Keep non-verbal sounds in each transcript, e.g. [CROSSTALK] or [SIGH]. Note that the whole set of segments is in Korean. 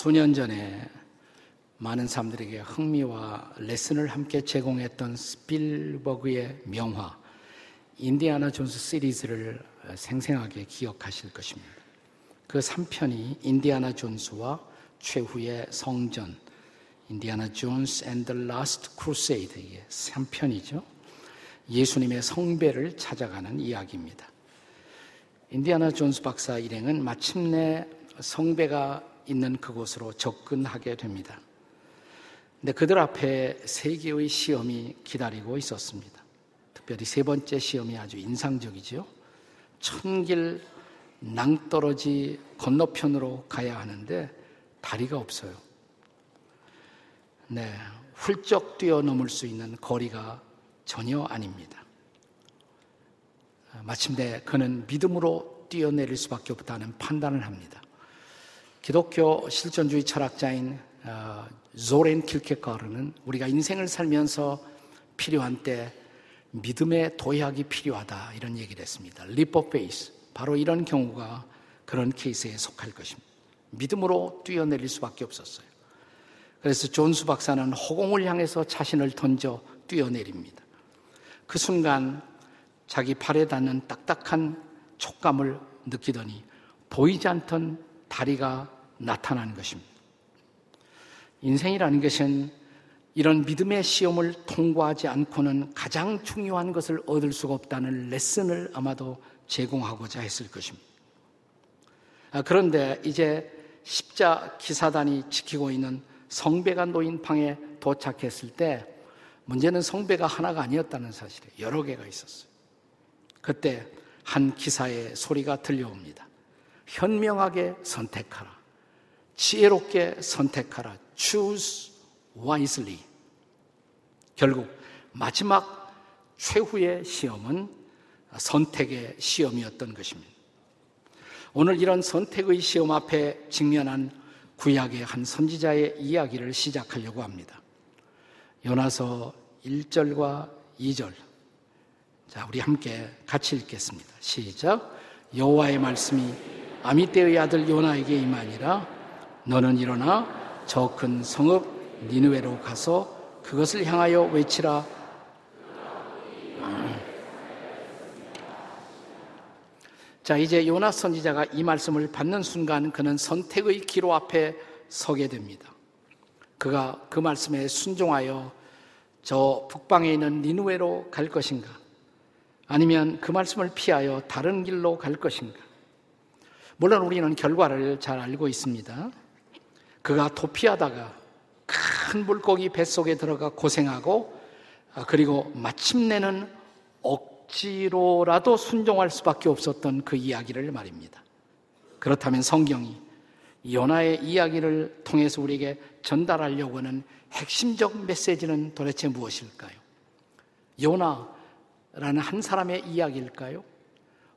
수년 전에 많은 사람들에게 흥미와 레슨을 함께 제공했던 스필버그의 명화 인디아나 존스 시리즈를 생생하게 기억하실 것입니다. 그 3편이 인디아나 존스와 최후의 성전, Indiana Jones and the Last Crusade의 3편이죠. 예수님의 성배를 찾아가는 이야기입니다. 인디아나 존스 박사 일행은 마침내 성배가 있는 그곳으로 접근하게 됩니다. 근데 그들 앞에 세 개의 시험이 기다리고 있었습니다. 특별히 세 번째 시험이 아주 인상적이죠. 천길 낭떠러지 건너편으로 가야 하는데 다리가 없어요. 네, 훌쩍 뛰어넘을 수 있는 거리가 전혀 아닙니다. 마침내 그는 믿음으로 뛰어내릴 수밖에 없다는 판단을 합니다. 기독교 실존주의 철학자인 어, 쇠렌 키르케고르는 우리가 인생을 살면서 필요한 때 믿음의 도약이 필요하다 이런 얘기를 했습니다. leap of faith 바로 이런 경우가 그런 케이스에 속할 것입니다. 믿음으로 뛰어내릴 수밖에 없었어요. 그래서 존수 박사는 허공을 향해서 자신을 던져 뛰어내립니다. 그 순간 자기 팔에 닿는 딱딱한 촉감을 느끼더니 보이지 않던 다리가 나타나는 것입니다. 인생이라는 것은 이런 믿음의 시험을 통과하지 않고는 가장 중요한 것을 얻을 수가 없다는 레슨을 아마도 제공하고자 했을 것입니다. 아, 그런데 이제 십자 기사단이 지키고 있는 성배가 놓인 방에 도착했을 때 문제는 성배가 하나가 아니었다는 사실에 여러 개가 있었어요. 그때 한 기사의 소리가 들려옵니다. 현명하게 선택하라. 지혜롭게 선택하라. Choose wisely. 결국 마지막 최후의 시험은 선택의 시험이었던 것입니다. 오늘 이런 선택의 시험 앞에 직면한 구약의 한 선지자의 이야기를 시작하려고 합니다. 요나서 1절과 2절. 자, 우리 함께 같이 읽겠습니다. 시작. 여호와의 말씀이 아미떼의 아들 요나에게 임하니라 너는 일어나 저 큰 성읍 니느웨로 가서 그것을 향하여 외치라 자, 이제 요나 선지자가 이 말씀을 받는 순간 그는 선택의 기로 앞에 서게 됩니다. 그가 그 말씀에 순종하여 저 북방에 있는 니누웨로 갈 것인가? 아니면 그 말씀을 피하여 다른 길로 갈 것인가? 물론 우리는 결과를 잘 알고 있습니다. 그가 도피하다가 큰 물고기 뱃속에 들어가 고생하고 아, 그리고 마침내는 억 억지로라도 순종할 수밖에 없었던 그 이야기를 말입니다. 그렇다면 성경이 요나의 이야기를 통해서 우리에게 전달하려고 하는 핵심적 메시지는 도대체 무엇일까요? 요나라는 한 사람의 이야기일까요?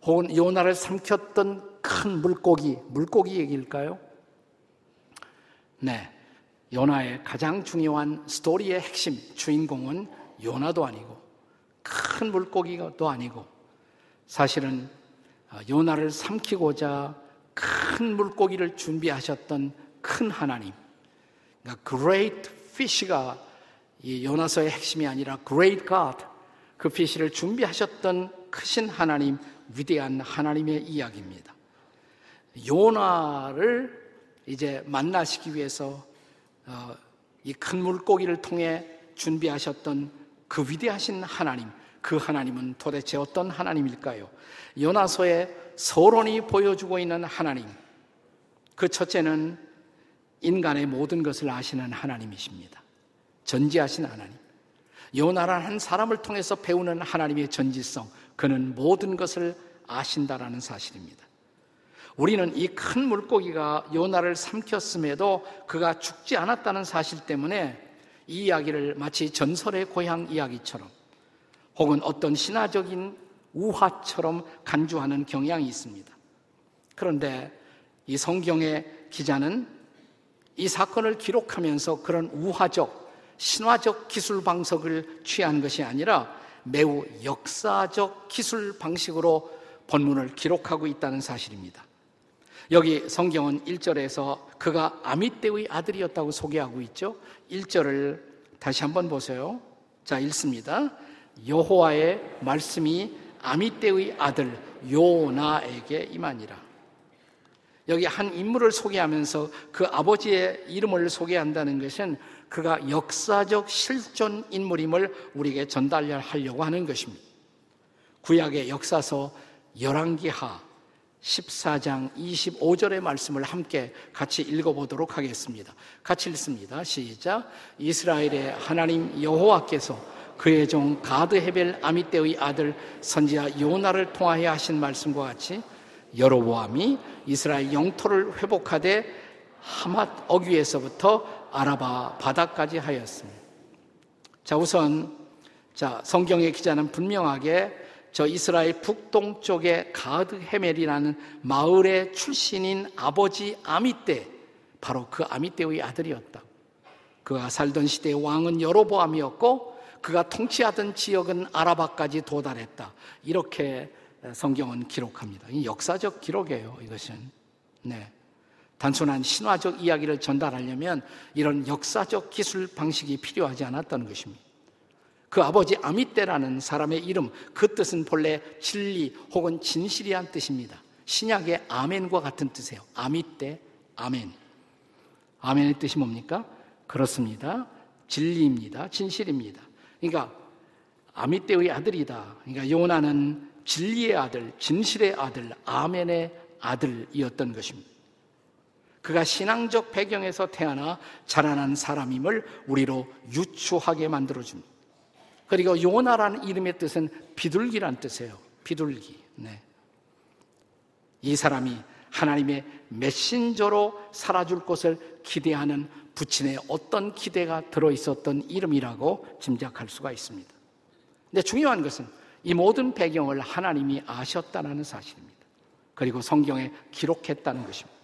혹은 요나를 삼켰던 큰 물고기, 물고기 얘기일까요? 네. 요나의 가장 중요한 스토리의 핵심, 주인공은 요나도 아니고 큰 물고기도 아니고 사실은 어, 요나를 삼키고자 큰 물고기를 준비하셨던 큰 하나님. 그러니까 great fish가 이 요나서의 핵심이 아니라 great God. 그 피시를 준비하셨던 크신 하나님, 위대한 하나님의 이야기입니다. 요나를 이제 만나시기 위해서 어, 이큰 물고기를 통해 준비하셨던 그 위대하신 하나님, 그 하나님은 도대체 어떤 하나님일까요? 요나서에 서론이 보여주고 있는 하나님. 그 첫째는 인간의 모든 것을 아시는 하나님이십니다. 전지하신 하나님. 요나란 한 사람을 통해서 배우는 하나님의 전지성. 그는 모든 것을 아신다라는 사실입니다. 우리는 이 큰 물고기가 요나를 삼켰음에도 그가 죽지 않았다는 사실 때문에 이 이야기를 마치 전설의 고향 이야기처럼 혹은 어떤 신화적인 우화처럼 간주하는 경향이 있습니다. 그런데 이 성경의 기자는 이 사건을 기록하면서 그런 우화적, 신화적 기술 방식을 취한 것이 아니라 매우 역사적 기술 방식으로 본문을 기록하고 있다는 사실입니다. 여기 성경은 1절에서 그가 아미떼의 아들이었다고 소개하고 있죠. 1절을 다시 한번 보세요. 자, 읽습니다. 여호와의 말씀이 아미떼의 아들 요나에게 임하니라. 여기 한 인물을 소개하면서 그 아버지의 이름을 소개한다는 것은 그가 역사적 실존 인물임을 우리에게 전달하려고 하는 것입니다. 구약의 역사서 열왕기하 14장 25절의 말씀을 함께 같이 읽어보도록 하겠습니다. 같이 읽습니다. 시작. 이스라엘의 하나님 여호와께서 그의 종 가드 헤벨 아미떼의 아들 선지자 요나를 통하여 하신 말씀과 같이 여로보암이 이스라엘 영토를 회복하되 하맛 어귀에서부터 아라바 바다까지 하였습니다. 자, 우선 자, 성경의 기자는 분명하게 저 이스라엘 북동쪽의 가드 헤멜이라는 마을의 출신인 아버지 아미떼, 바로 그 아미떼의 아들이었다. 그가 살던 시대의 왕은 여로보암이었고 그가 통치하던 지역은 아라바까지 도달했다. 이렇게 성경은 기록합니다. 이 역사적 기록이에요, 이것은. 네. 단순한 신화적 이야기를 전달하려면 이런 역사적 기술 방식이 필요하지 않았다는 것입니다. 그 아버지 아미떼라는 사람의 이름, 그 뜻은 본래 진리 혹은 진실이란 뜻입니다. 신약의 아멘과 같은 뜻이에요. 아미떼, 아멘. 아멘의 뜻이 뭡니까? 그렇습니다. 진리입니다. 진실입니다. 그러니까 아미떼의 아들이다. 그러니까 요나는 진리의 아들, 진실의 아들, 아멘의 아들이었던 것입니다. 그가 신앙적 배경에서 태어나 자라난 사람임을 우리로 유추하게 만들어줍니다. 그리고 요나라는 이름의 뜻은 비둘기란 뜻이에요. 비둘기. 네. 이 사람이 하나님의 메신저로 살아줄 것을 기대하는 부친의 어떤 기대가 들어 있었던 이름이라고 짐작할 수가 있습니다. 근데 중요한 것은 이 모든 배경을 하나님이 아셨다는 사실입니다. 그리고 성경에 기록했다는 것입니다.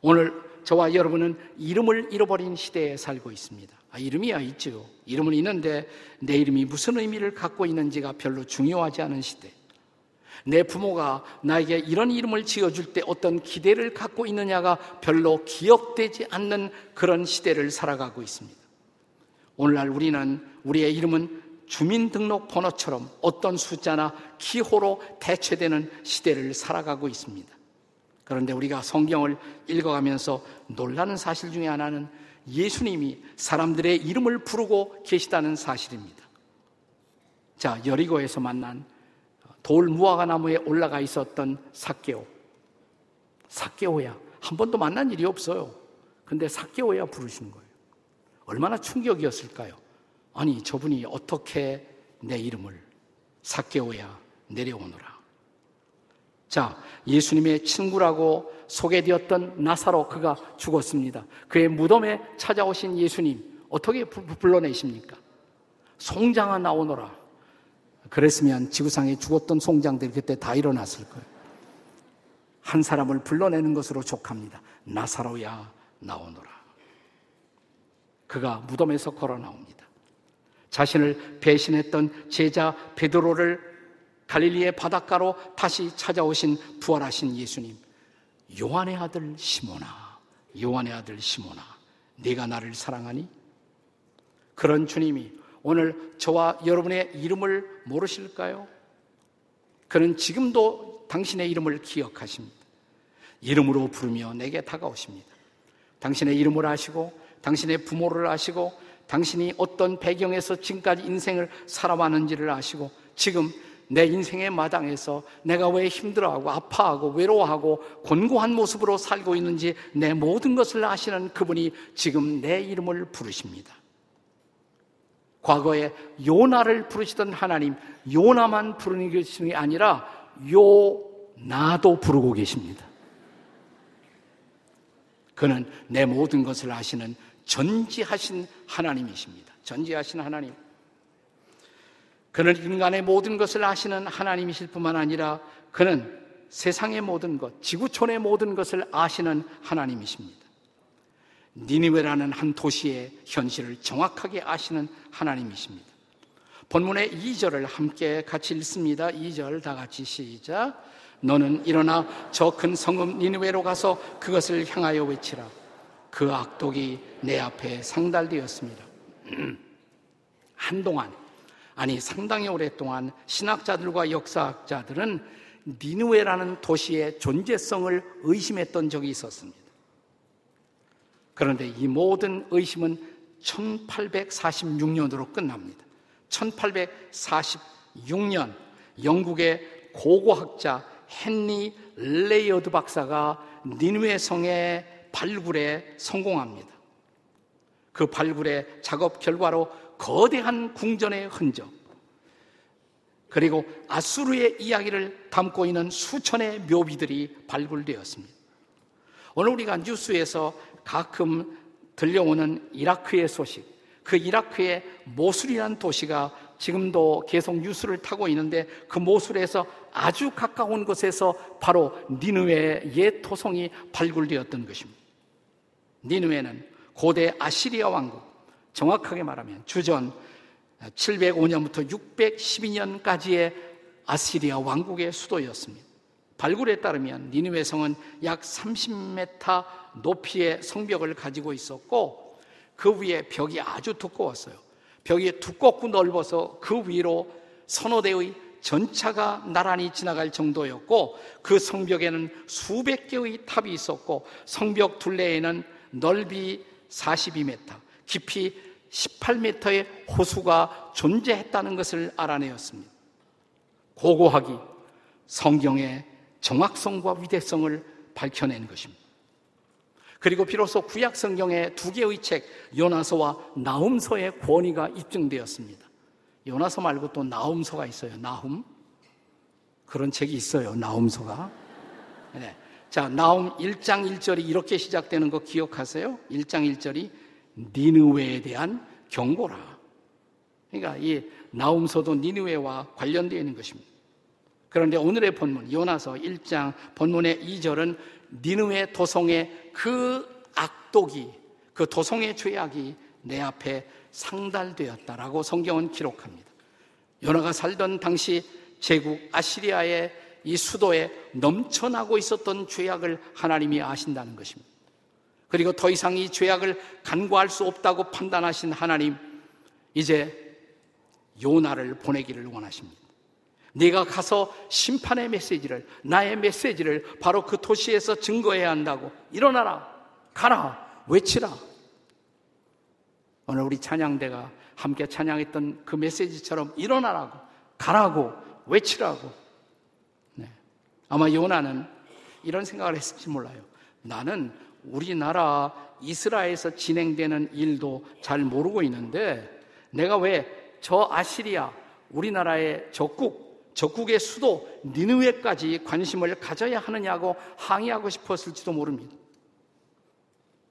오늘 저와 여러분은 이름을 잃어버린 시대에 살고 있습니다. 아, 이름이야 있죠. 이름은 있는데 내 이름이 무슨 의미를 갖고 있는지가 별로 중요하지 않은 시대. 내 부모가 나에게 이런 이름을 지어줄 때 어떤 기대를 갖고 있느냐가 별로 기억되지 않는 그런 시대를 살아가고 있습니다. 오늘날 우리는 우리의 이름은 주민등록 번호처럼 어떤 숫자나 기호로 대체되는 시대를 살아가고 있습니다. 그런데 우리가 성경을 읽어가면서 놀라는 사실 중에 하나는 예수님이 사람들의 이름을 부르고 계시다는 사실입니다. 자, 여리고에서 만난 돌 무화과 나무에 올라가 있었던 사케오. 사케오야. 한 번도 만난 일이 없어요. 근데 사케오야 부르시는 거예요. 얼마나 충격이었을까요? 아니, 저분이 어떻게 내 이름을 사케오야 내려오너라. 자, 예수님의 친구라고 소개되었던 나사로 그가 죽었습니다. 그의 무덤에 찾아오신 예수님 어떻게 불러내십니까? 송장아 나오너라. 그랬으면 지구상에 죽었던 송장들이 그때 다 일어났을 거예요. 한 사람을 불러내는 것으로 족합니다. 나사로야 나오너라. 그가 무덤에서 걸어 나옵니다. 자신을 배신했던 제자 베드로를 갈릴리의 바닷가로 다시 찾아오신 부활하신 예수님. 요한의 아들 시모나, 요한의 아들 시모나, 네가 나를 사랑하니? 그런 주님이 오늘 저와 여러분의 이름을 모르실까요? 그는 지금도 당신의 이름을 기억하십니다. 이름으로 부르며 내게 다가오십니다. 당신의 이름을 아시고, 당신의 부모를 아시고, 당신이 어떤 배경에서 지금까지 인생을 살아왔는지를 아시고, 지금 내 인생의 마당에서 내가 왜 힘들어하고 아파하고 외로워하고 곤고한 모습으로 살고 있는지 내 모든 것을 아시는 그분이 지금 내 이름을 부르십니다. 과거에 요나를 부르시던 하나님, 요나만 부르는 것이 아니라 요나도 부르고 계십니다. 그는 내 모든 것을 아시는 전지하신 하나님이십니다. 전지하신 하나님. 그는 인간의 모든 것을 아시는 하나님이실 뿐만 아니라 그는 세상의 모든 것, 지구촌의 모든 것을 아시는 하나님이십니다. 니니웨라는 한 도시의 현실을 정확하게 아시는 하나님이십니다. 본문의 2절을 함께 같이 읽습니다. 2절 다 같이 시작. 너는 일어나 저 큰 성읍 니느웨로 가서 그것을 향하여 외치라. 그 악독이 내 앞에 상달되었습니다. [CLEARS THROAT] 한동안 아니 상당히 오랫동안 신학자들과 역사학자들은 니누웨라는 도시의 존재성을 의심했던 적이 있었습니다. 그런데 이 모든 의심은 1846년으로 끝납니다. 1846년 영국의 고고학자 헨리 레이어드 박사가 니느웨 성의 발굴에 성공합니다. 그 발굴의 작업 결과로 거대한 궁전의 흔적, 그리고 앗수르의 이야기를 담고 있는 수천의 묘비들이 발굴되었습니다. 오늘 우리가 뉴스에서 가끔 들려오는 이라크의 소식, 그 이라크의 모술이라는 도시가 지금도 계속 뉴스를 타고 있는데 그 모술에서 아주 가까운 곳에서 바로 니누의 옛 토성이 발굴되었던 것입니다. 니누에는 고대 아시리아 왕국, 정확하게 말하면 주전 705년부터 612년까지의 아시리아 왕국의 수도였습니다. 발굴에 따르면 니느웨 성은 약 30m 높이의 성벽을 가지고 있었고 그 위에 벽이 아주 두꺼웠어요. 벽이 두껍고 넓어서 그 위로 서너 대의 전차가 나란히 지나갈 정도였고 그 성벽에는 수백 개의 탑이 있었고 성벽 둘레에는 넓이 42m, 깊이 18m의 호수가 존재했다는 것을 알아내었습니다. 고고하기 성경의 정확성과 위대성을 밝혀낸 것입니다. 그리고 비로소 구약 성경의 두 개의 책 요나서와 나훔서의 권위가 입증되었습니다. 요나서 말고 또 나훔서가 있어요. 나훔 그런 책이 있어요. 나훔서가. 네. 자, 나훔 1장 1절이 이렇게 시작되는 거 기억하세요? 1장 1절이 니느웨에 대한 경고라. 그러니까 이 나움서도 니느웨와 관련되어 있는 것입니다. 그런데 오늘의 본문 요나서 1장 본문의 2절은 니느웨 도성의 그 악독이 그 도성의 죄악이 내 앞에 상달되었다라고 성경은 기록합니다. 요나가 살던 당시 제국 아시리아의 이 수도에 넘쳐나고 있었던 죄악을 하나님이 아신다는 것입니다. 그리고 더 이상 이 죄악을 간과할 수 없다고 판단하신 하나님, 이제 요나를 보내기를 원하십니다. 네가 가서 심판의 메시지를, 나의 메시지를 바로 그 도시에서 증거해야 한다고. 일어나라, 가라, 외치라. 오늘 우리 찬양대가 함께 찬양했던 그 메시지처럼 일어나라고, 가라고, 외치라고. 네. 아마 요나는 이런 생각을 했을지 몰라요. 나는 우리나라 이스라엘에서 진행되는 일도 잘 모르고 있는데 내가 왜 저 아시리아 우리나라의 적국 적국의 수도 니느웨까지 관심을 가져야 하느냐고 항의하고 싶었을지도 모릅니다.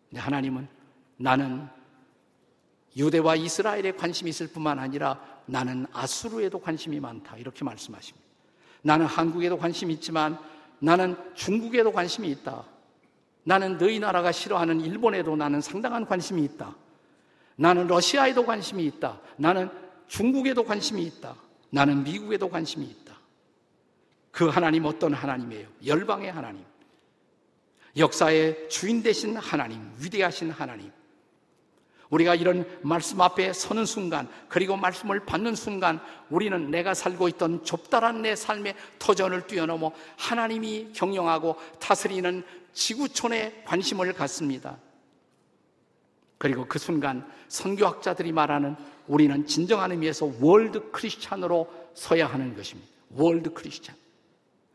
근데 하나님은 나는 유대와 이스라엘에 관심이 있을 뿐만 아니라 나는 아수르에도 관심이 많다. 이렇게 말씀하십니다. 나는 한국에도 관심이 있지만 나는 중국에도 관심이 있다. 나는 너희 나라가 싫어하는 일본에도 나는 상당한 관심이 있다. 나는 러시아에도 관심이 있다. 나는 중국에도 관심이 있다. 나는 미국에도 관심이 있다. 그 하나님 어떤 하나님이에요? 열방의 하나님. 역사의 주인 되신 하나님, 위대하신 하나님. 우리가 이런 말씀 앞에 서는 순간, 그리고 말씀을 받는 순간, 우리는 내가 살고 있던 좁다란 내 삶의 터전을 뛰어넘어 하나님이 경영하고 다스리는 지구촌에 관심을 갖습니다. 그리고 그 순간 선교학자들이 말하는 우리는 진정한 의미에서 World Christian으로 서야 하는 것입니다. World Christian.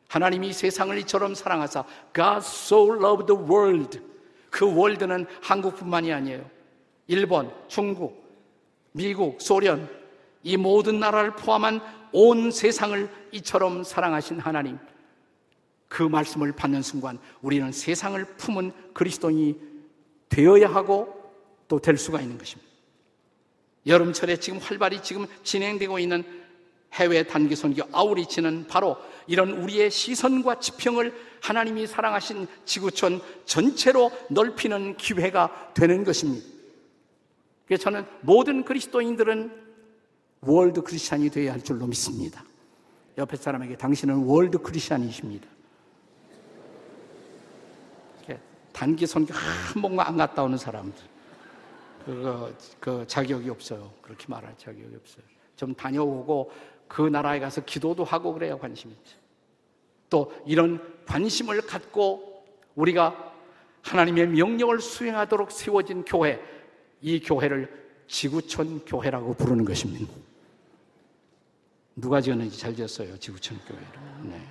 하나님이 세상을 이처럼 사랑하사 God so loved the world. 그 world는 한국뿐만이 아니에요. 일본, 중국, 미국, 소련 이 모든 나라를 포함한 온 세상을 이처럼 사랑하신 하나님. 그 말씀을 받는 순간 우리는 세상을 품은 그리스도인이 되어야 하고 또 될 수가 있는 것입니다. 여름철에 지금 활발히 지금 진행되고 있는 해외 단기 선교 아우리치는 바로 이런 우리의 시선과 지평을 하나님이 사랑하신 지구촌 전체로 넓히는 기회가 되는 것입니다. 그래서 저는 모든 그리스도인들은 World Christian이 되어야 할 줄로 믿습니다. 옆에 사람에게 당신은 World Christian이십니다. 단기 선교 한 번만 안 갔다 오는 사람들. 그거, 그 자격이 없어요. 그렇게 말할 자격이 없어요. 좀 다녀오고 그 나라에 가서 기도도 하고 그래야 관심이 있죠. 또 이런 관심을 갖고 우리가 하나님의 명령을 수행하도록 세워진 교회, 이 교회를 지구촌 교회라고 부르는 것입니다. 누가 지었는지 잘 지었어요. 지구촌 교회를. 네.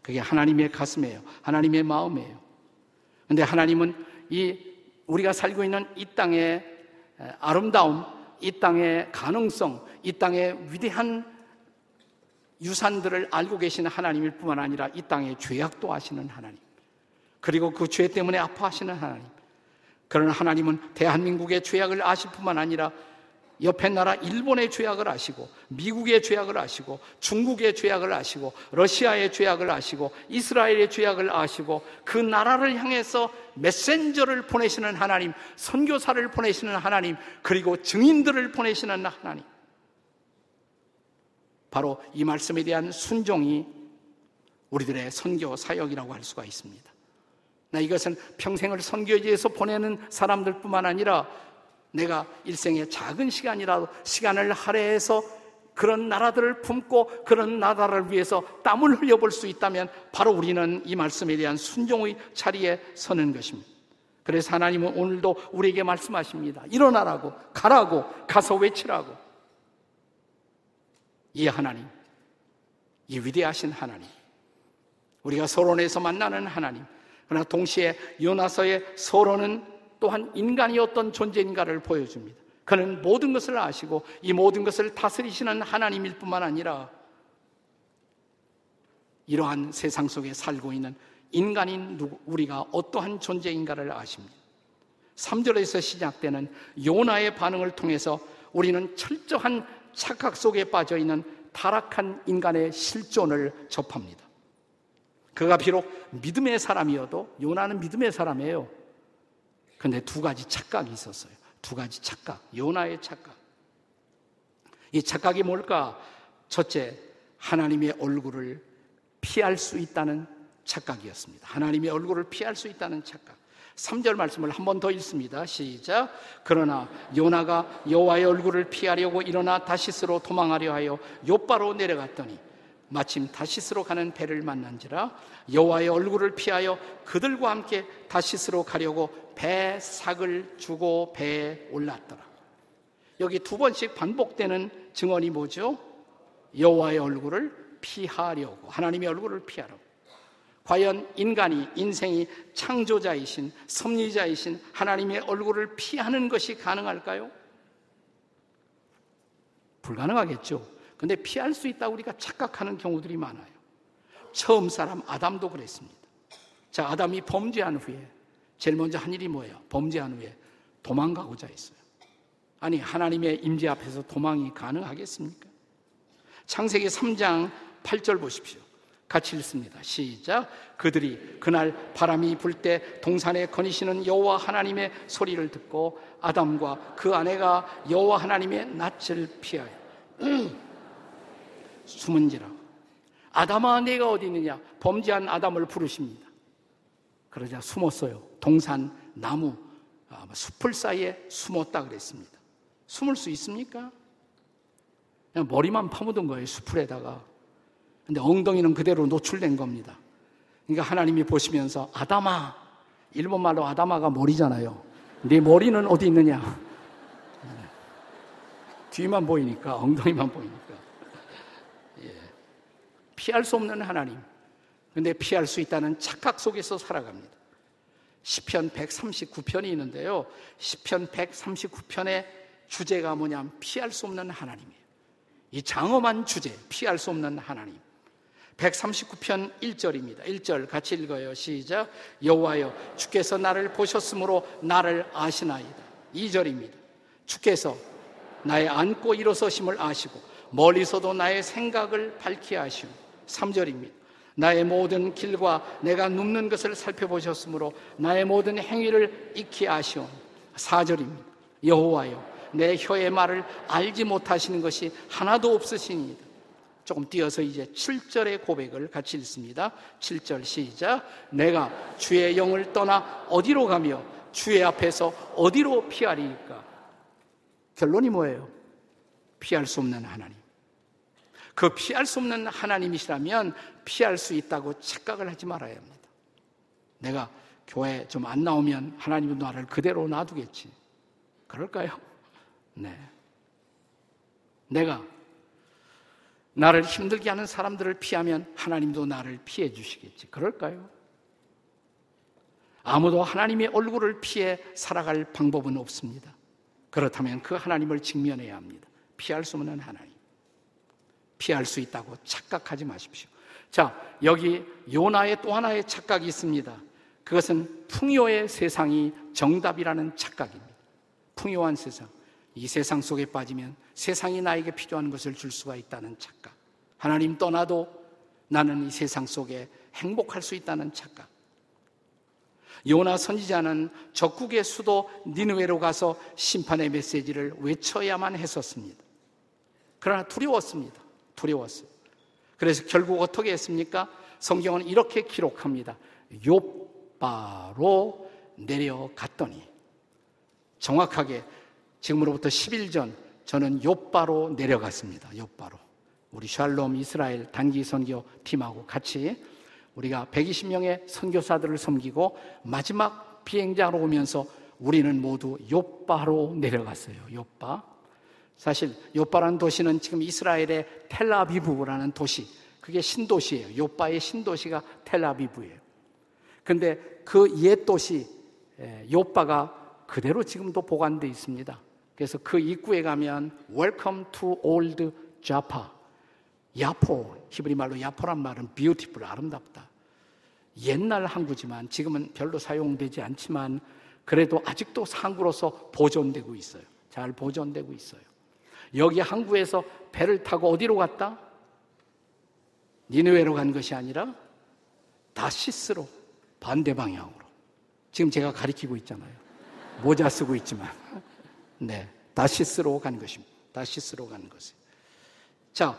그게 하나님의 가슴이에요. 하나님의 마음이에요. 근데 하나님은 이 우리가 살고 있는 이 땅의 아름다움, 이 땅의 가능성, 이 땅의 위대한 유산들을 알고 계시는 하나님일 뿐만 아니라 이 땅의 죄악도 아시는 하나님. 그리고 그 죄 때문에 아파하시는 하나님. 그러나 하나님은 대한민국의 죄악을 아실 뿐만 아니라 옆에 나라 일본의 죄악을 아시고 미국의 죄악을 아시고 중국의 죄악을 아시고 러시아의 죄악을 아시고 이스라엘의 죄악을 아시고 그 나라를 향해서 메신저를 보내시는 하나님, 선교사를 보내시는 하나님, 그리고 증인들을 보내시는 하나님. 바로 이 말씀에 대한 순종이 우리들의 선교 사역이라고 할 수가 있습니다. 나 이것은 평생을 선교지에서 보내는 사람들뿐만 아니라 내가 일생의 작은 시간이라도 시간을 할애해서 그런 나라들을 품고 그런 나라를 위해서 땀을 흘려볼 수 있다면 바로 우리는 이 말씀에 대한 순종의 자리에 서는 것입니다. 그래서 하나님은 오늘도 우리에게 말씀하십니다. 일어나라고, 가라고, 가서 외치라고. 이 하나님, 이 위대하신 하나님, 우리가 서론에서 만나는 하나님, 그러나 동시에 요나서의 서론은 또한 인간이 어떤 존재인가를 보여줍니다. 그는 모든 것을 아시고 이 모든 것을 다스리시는 하나님일 뿐만 아니라 이러한 세상 속에 살고 있는 인간인 우리가 어떠한 존재인가를 아십니다. 3절에서 시작되는 요나의 반응을 통해서 우리는 철저한 착각 속에 빠져 있는 타락한 인간의 실존을 접합니다. 그가 비록 믿음의 사람이어도 요나는 믿음의 사람이에요. 근데 두 가지 착각이 있었어요. 두 가지 착각. 요나의 착각. 이 착각이 뭘까? 첫째, 하나님의 얼굴을 피할 수 있다는 착각이었습니다. 하나님의 얼굴을 피할 수 있다는 착각. 3절 말씀을 한 번 더 읽습니다. 시작. 그러나 요나가 여호와의 얼굴을 피하려고 일어나 다시스로 도망하려 하여 요바로 내려갔더니 마침 다시스로 가는 배를 만난지라 여호와의 얼굴을 피하여 그들과 함께 다시스로 가려고 배 삭을 주고 배에 올랐더라. 여기 두 번씩 반복되는 증언이 뭐죠? 여호와의 얼굴을 피하려고 하나님의 얼굴을 피하려고. 과연 인간이 인생이 창조자이신 섭리자이신 하나님의 얼굴을 피하는 것이 가능할까요? 불가능하겠죠. 근데 피할 수 있다 우리가 착각하는 경우들이 많아요. 처음 사람 아담도 그랬습니다. 자, 아담이 범죄한 후에 제일 먼저 한 일이 뭐예요? 범죄한 후에 도망가고자 했어요. 아니, 하나님의 임재 앞에서 도망이 가능하겠습니까? 창세기 3장 8절 보십시오. 같이 읽습니다. 시작. 그들이 그날 바람이 불 때 동산에 거니시는 여호와 하나님의 소리를 듣고 아담과 그 아내가 여호와 하나님의 낯을 피하여 숨은지라. 아담아 내가 어디 있느냐? 범죄한 아담을 부르십니다. 그러자 숨었어요. 동산 나무 숲을 사이에 숨었다 그랬습니다. 숨을 수 있습니까? 그냥 머리만 파묻은 거예요. 수풀에다가. 근데 엉덩이는 그대로 노출된 겁니다. 그러니까 하나님이 보시면서 아담아 일본말로 아담아가 머리잖아요. 네 머리는 어디 있느냐? 네. 뒤만 보이니까 엉덩이만 보이니까. 피할 수 없는 하나님. 근데 피할 수 있다는 착각 속에서 살아갑니다. 시편 139편이 있는데요. 시편 139편의 주제가 뭐냐면 피할 수 없는 하나님이에요. 이 장엄한 주제, 피할 수 없는 하나님. 139편 1절입니다. 1절 같이 읽어요. 시작. 여호와여 주께서 나를 보셨으므로 나를 아시나이다. 2절입니다. 주께서 나의 앉고 일어서심을 아시고 멀리서도 나의 생각을 밝히 하시고 3절입니다. 나의 모든 길과 내가 눕는 것을 살펴보셨으므로 나의 모든 행위를 익히 아시오. 4절입니다. 여호와여 내 혀의 말을 알지 못하시는 것이 하나도 없으시니이다. 조금 띄어서 이제 7절의 고백을 같이 읽습니다. 7절 시작. 내가 주의 영을 떠나 어디로 가며 주의 앞에서 어디로 피하리까? 결론이 뭐예요? 피할 수 없는 하나님. 그 피할 수 없는 하나님이시라면 피할 수 있다고 착각을 하지 말아야 합니다. 내가 교회 좀 안 나오면 하나님은 나를 그대로 놔두겠지. 그럴까요? 네. 내가 나를 힘들게 하는 사람들을 피하면 하나님도 나를 피해 주시겠지. 그럴까요? 아무도 하나님의 얼굴을 피해 살아갈 방법은 없습니다. 그렇다면 그 하나님을 직면해야 합니다. 피할 수 없는 하나님. 피할 수 있다고 착각하지 마십시오. 자, 여기 요나의 또 하나의 착각이 있습니다. 그것은 풍요의 세상이 정답이라는 착각입니다. 풍요한 세상. 이 세상 속에 빠지면 세상이 나에게 필요한 것을 줄 수가 있다는 착각. 하나님 떠나도 나는 이 세상 속에 행복할 수 있다는 착각. 요나 선지자는 적국의 수도 니느웨로 가서 심판의 메시지를 외쳐야만 했었습니다. 그러나 두려웠습니다. 두려웠어요. 그래서 결국 어떻게 했습니까? 성경은 이렇게 기록합니다. 요바로 내려갔더니 정확하게 지금으로부터 10일 전 저는 요바로 내려갔습니다. 요바로. 우리 샬롬 이스라엘 단기 선교 팀하고 같이 우리가 120명의 선교사들을 섬기고 마지막 비행장으로 오면서 우리는 모두 요바로 내려갔어요. 요바. 사실 요바라는 도시는 지금 이스라엘의 텔라비브라는 도시, 그게 신도시예요. 요바의 신도시가 텔라비브예요. 근데 그 옛 도시 요바가 그대로 지금도 보관되어 있습니다. 그래서 그 입구에 가면 Welcome to Old Japa. 야포, 히브리 말로 야포란 말은 beautiful, 아름답다. 옛날 항구지만 지금은 별로 사용되지 않지만 그래도 아직도 항구로서 보존되고 있어요. 잘 보존되고 있어요. 여기 항구에서 배를 타고 어디로 갔다? 니느웨로 간 것이 아니라 다시스로 반대 방향으로. 지금 제가 가리키고 있잖아요. 모자 쓰고 있지만. 네. 다시스로 간 것입니다. 다시스로 간 것이. 자,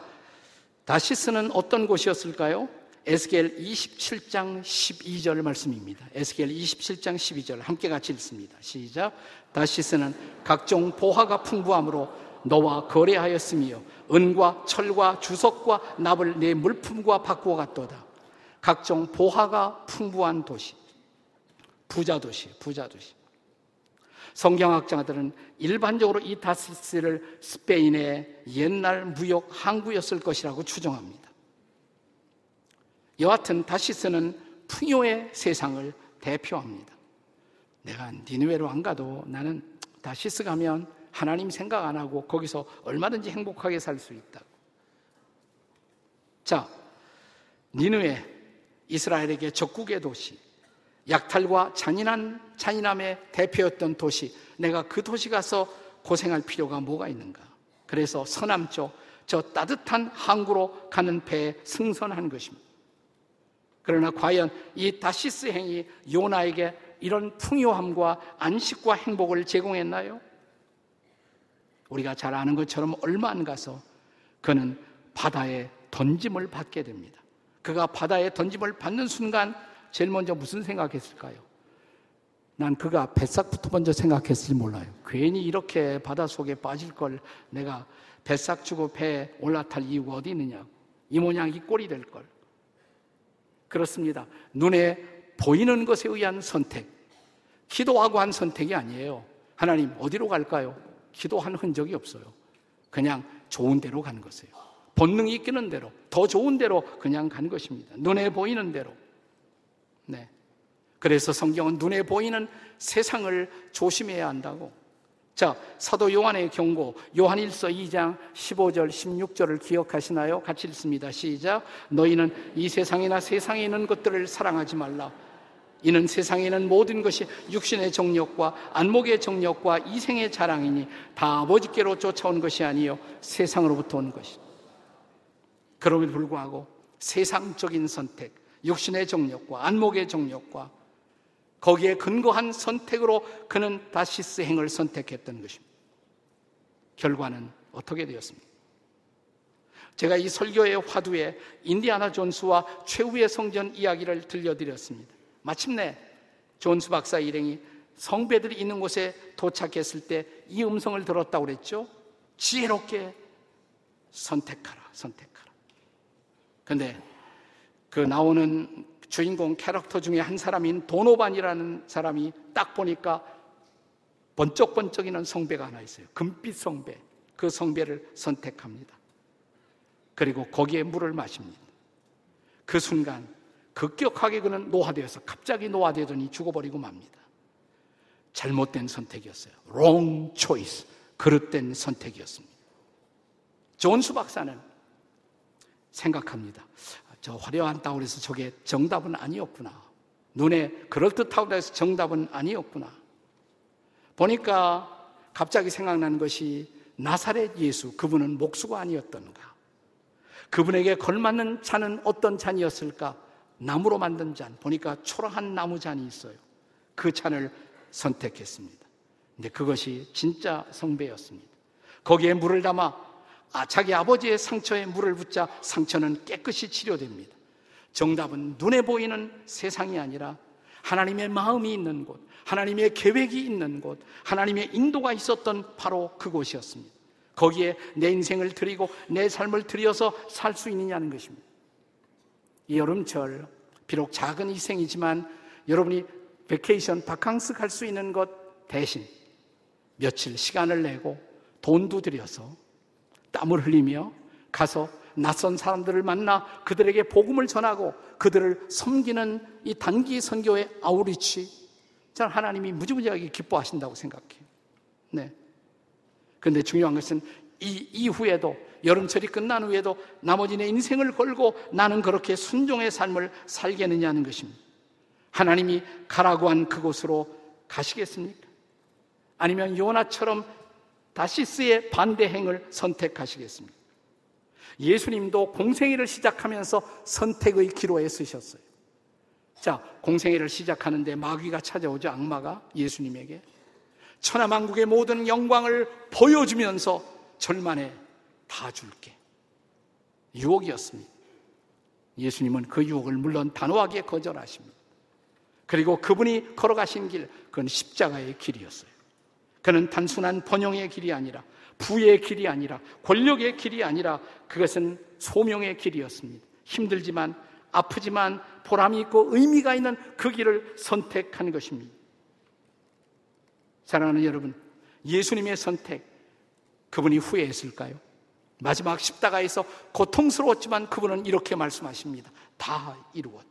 다시스는 어떤 곳이었을까요? 에스겔 27장 12절 말씀입니다. 에스겔 27장 12절 함께 같이 읽습니다. 시작. 다시스는 각종 보화가 풍부함으로 너와 거래하였으며 은과 철과 주석과 납을 내 물품과 바꾸어 갔도다. 각종 보화가 풍부한 도시. 부자 도시, 부자 도시. 성경학자들은 일반적으로 이 다시스를 스페인의 옛날 무역 항구였을 것이라고 추정합니다. 여하튼 다시스는 풍요의 세상을 대표합니다. 내가 니누웨로 안 가도 나는 다시스 가면 하나님 생각 안 하고 거기서 얼마든지 행복하게 살 수 있다. 자, 니누에 이스라엘에게 적국의 도시, 약탈과 잔인한 잔인함의 대표였던 도시, 내가 그 도시 가서 고생할 필요가 뭐가 있는가? 그래서 서남쪽 저 따뜻한 항구로 가는 배에 승선한 것입니다. 그러나 과연 이 다시스 행이 요나에게 이런 풍요함과 안식과 행복을 제공했나요? 우리가 잘 아는 것처럼 얼마 안 가서 그는 바다에 던짐을 받게 됩니다. 그가 바다에 던짐을 받는 순간 제일 먼저 무슨 생각했을까요? 난 그가 뱃삭부터 먼저 생각했을지 몰라요. 괜히 이렇게 바다 속에 빠질 걸 내가 뱃삭 주고 배에 올라탈 이유가 어디 있느냐. 이 모양 이 꼴이 될 걸. 그렇습니다. 눈에 보이는 것에 의한 선택. 기도하고 한 선택이 아니에요. 하나님, 어디로 갈까요? 기도한 흔적이 없어요. 그냥 좋은 대로 간 것이에요. 본능이 이끄는 대로, 더 좋은 대로 그냥 간 것입니다. 눈에 보이는 대로. 네. 그래서 성경은 눈에 보이는 세상을 조심해야 한다고. 자, 사도 요한의 경고, 요한일서 2장 15절, 16절을 기억하시나요? 같이 읽습니다. 시작. 너희는 이 세상이나 세상에 있는 것들을 사랑하지 말라. 이는 세상에 있는 모든 것이 육신의 정력과 안목의 정력과 이생의 자랑이니 다 아버지께로 쫓아온 것이 아니요 세상으로부터 온 것이. 그럼에도 불구하고 세상적인 선택, 육신의 정력과 안목의 정력과 거기에 근거한 선택으로 그는 다시스 행을 선택했던 것입니다. 결과는 어떻게 되었습니까? 제가 이 설교의 화두에 인디아나 존스와 최후의 성전 이야기를 들려드렸습니다. 마침내 존스 박사 일행이 성배들이 있는 곳에 도착했을 때 이 음성을 들었다고 그랬죠. 지혜롭게 선택하라, 선택하라. 근데 그 나오는 주인공 캐릭터 중에 한 사람인 도노반이라는 사람이 딱 보니까 번쩍번쩍이는 성배가 하나 있어요. 금빛 성배. 그 성배를 선택합니다. 그리고 거기에 물을 마십니다. 그 순간 급격하게 그는 노화되어서 갑자기 노화되더니 죽어버리고 맙니다. 잘못된 선택이었어요. wrong choice. 그릇된 선택이었습니다. 존수 박사는 생각합니다. 저 화려한 따울에서 저게 정답은 아니었구나. 눈에 그럴듯하고 해서 정답은 아니었구나. 보니까 갑자기 생각나는 것이 나사렛 예수, 그분은 목수가 아니었던가. 그분에게 걸맞는 잔은 어떤 잔이었을까? 나무로 만든 잔. 보니까 초라한 나무 잔이 있어요. 그 잔을 선택했습니다. 근데 그것이 진짜 성배였습니다. 거기에 물을 담아 아, 자기 아버지의 상처에 물을 붓자 상처는 깨끗이 치료됩니다. 정답은 눈에 보이는 세상이 아니라 하나님의 마음이 있는 곳, 하나님의 계획이 있는 곳, 하나님의 인도가 있었던 바로 그곳이었습니다. 거기에 내 인생을 드리고 내 삶을 드려서 살 수 있느냐는 것입니다. 이 여름철, 비록 작은 희생이지만 여러분이 vacation, 바캉스 갈 수 있는 것 대신 며칠 시간을 내고 돈도 들여서 땀을 흘리며 가서 낯선 사람들을 만나 그들에게 복음을 전하고 그들을 섬기는 이 단기 선교의 아우리치 저는 하나님이 무지무지하게 기뻐하신다고 생각해요. 네. 근데 중요한 것은 이 이후에도 여름철이 끝난 후에도 나머지 내 인생을 걸고 나는 그렇게 순종의 삶을 살겠느냐는 것입니다. 하나님이 가라고 한 그곳으로 가시겠습니까? 아니면 요나처럼 다시스의 반대행을 선택하시겠습니까? 예수님도 공생애를 시작하면서 선택의 기로에 쓰셨어요. 자, 공생애를 시작하는데 마귀가 찾아오죠, 악마가 예수님에게. 천하만국의 모든 영광을 보여주면서 절만에 다 줄게. 유혹이었습니다. 예수님은 그 유혹을 물론 단호하게 거절하십니다. 그리고 그분이 걸어가신 길, 그건 십자가의 길이었어요. 그는 단순한 번영의 길이 아니라 부의 길이 아니라 권력의 길이 아니라 그것은 소명의 길이었습니다. 힘들지만 아프지만 보람이 있고 의미가 있는 그 길을 선택한 것입니다. 사랑하는 여러분, 예수님의 선택, 그분이 후회했을까요? 마지막 십자가에서 고통스러웠지만 그분은 이렇게 말씀하십니다. 다 이루었다.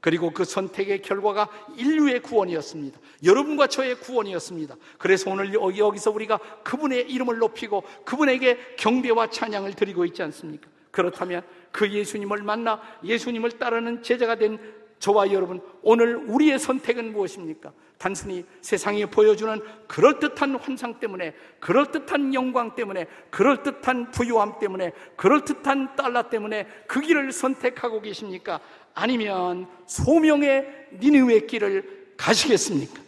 그리고 그 선택의 결과가 인류의 구원이었습니다. 여러분과 저의 구원이었습니다. 그래서 오늘 여기서 우리가 그분의 이름을 높이고 그분에게 경배와 찬양을 드리고 있지 않습니까? 그렇다면 그 예수님을 만나 예수님을 따르는 제자가 된 저와 여러분, 오늘 우리의 선택은 무엇입니까? 단순히 세상이 보여주는 그럴듯한 환상 때문에, 그럴듯한 영광 때문에, 그럴듯한 부유함 때문에, 그럴듯한 달러 때문에 그 길을 선택하고 계십니까? 아니면 소명의 니느웨 길을 가시겠습니까?